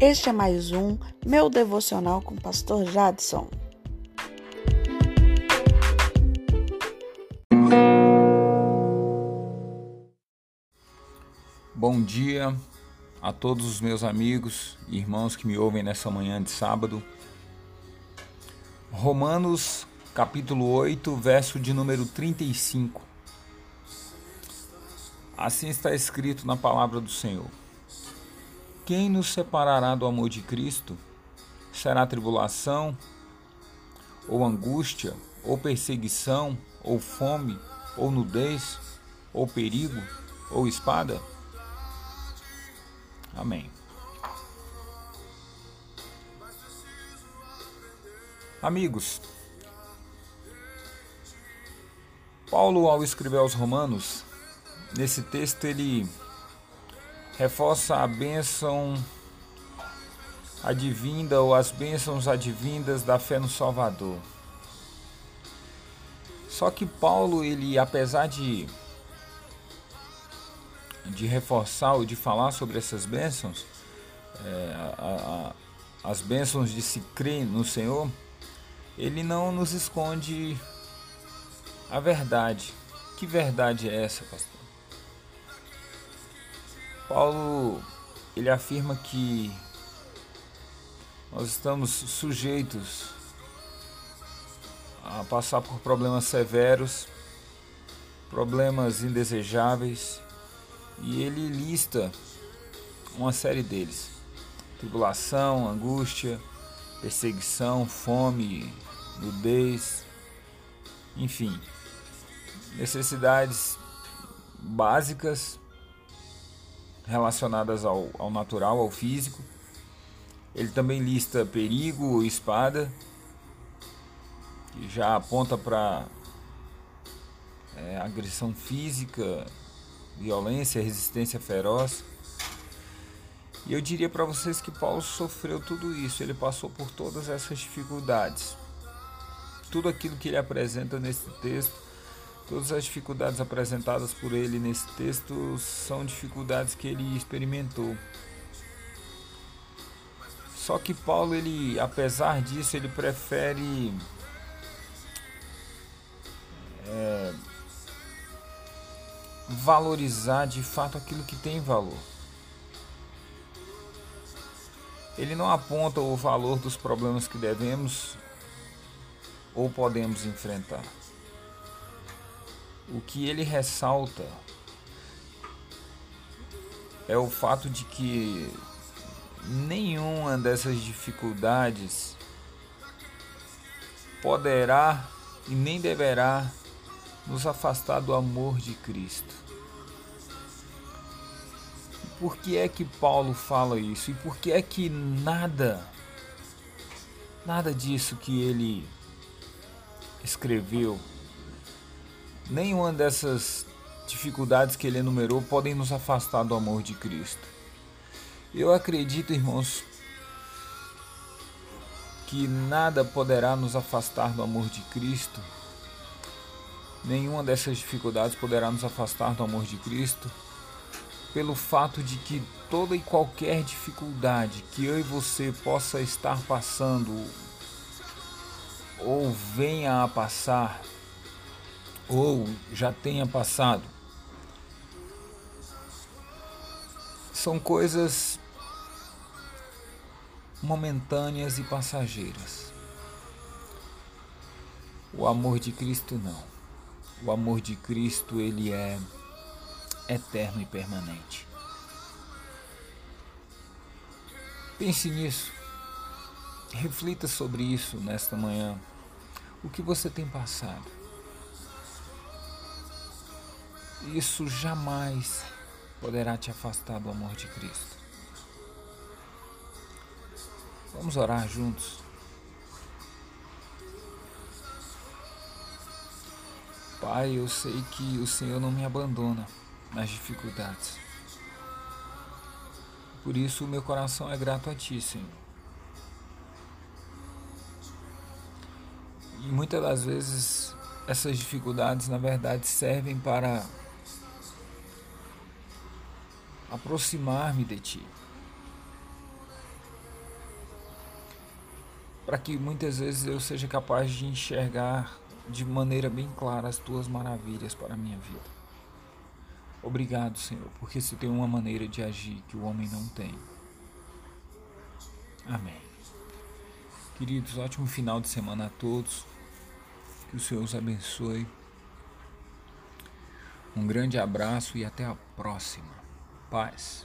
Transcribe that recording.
Este é mais um meu devocional com o pastor Jadson. Bom dia a todos os meus amigos e irmãos que me ouvem nessa manhã de sábado. Romanos capítulo 8, verso de número 35. Assim está escrito na palavra do Senhor. Quem nos separará do amor de Cristo? Será tribulação, ou angústia, ou perseguição, ou fome, ou nudez, ou perigo, ou espada? Amém. Amigos, Paulo, ao escrever aos Romanos, nesse texto ele reforça a bênção advinda ou as bênçãos advindas da fé no Salvador. Só que Paulo, ele apesar de de reforçar ou de falar sobre essas bênçãos, é, a, a, as bênçãos de se crer no Senhor, ele não nos esconde a verdade. Que verdade é essa, pastor? Paulo ele afirma que nós estamos sujeitos a passar por problemas severos, problemas indesejáveis, e ele lista uma série deles: tribulação, angústia, perseguição, fome, nudez, enfim, necessidades básicas relacionadas ao, ao natural, ao físico. Ele também lista perigo, espada, que já aponta para é, agressão física, violência, resistência feroz. E eu diria para vocês que Paulo sofreu tudo isso, ele passou por todas essas dificuldades. Tudo aquilo que ele apresenta nesse texto Todas as dificuldades apresentadas por ele nesse texto são dificuldades que ele experimentou. Só que Paulo, ele, apesar disso, ele prefere é, valorizar de fato aquilo que tem valor. Ele não aponta o valor dos problemas que devemos ou podemos enfrentar o que ele ressalta é o fato de que nenhuma dessas dificuldades poderá e nem deverá nos afastar do amor de Cristo. Por que é que Paulo fala isso? E por que é que nada, nada disso que ele escreveu Nenhuma dessas dificuldades que ele enumerou podem nos afastar do amor de Cristo. Eu acredito, irmãos, que nada poderá nos afastar do amor de Cristo. Nenhuma dessas dificuldades poderá nos afastar do amor de Cristo, pelo fato de que toda e qualquer dificuldade que eu e você possa estar passando ou venha a passar, ou já tenha passado. São coisas momentâneas e passageiras. O amor de Cristo não. O amor de Cristo ele é eterno e permanente. Pense nisso. Reflita sobre isso nesta manhã. O que você tem passado? Isso jamais poderá te afastar do amor de Cristo. Vamos orar juntos. Pai, eu sei que o Senhor não me abandona nas dificuldades. Por isso, o meu coração é grato a Ti, Senhor. E muitas das vezes essas dificuldades, na verdade, servem para aproximar-me de ti. para que muitas vezes eu seja capaz de enxergar de maneira bem clara as tuas maravilhas para a minha vida. Obrigado, Senhor, porque se tem uma maneira de agir que o homem não tem. Amém. Queridos, ótimo final de semana a todos. Que o Senhor os abençoe. Um grande abraço e até a próxima. Bites.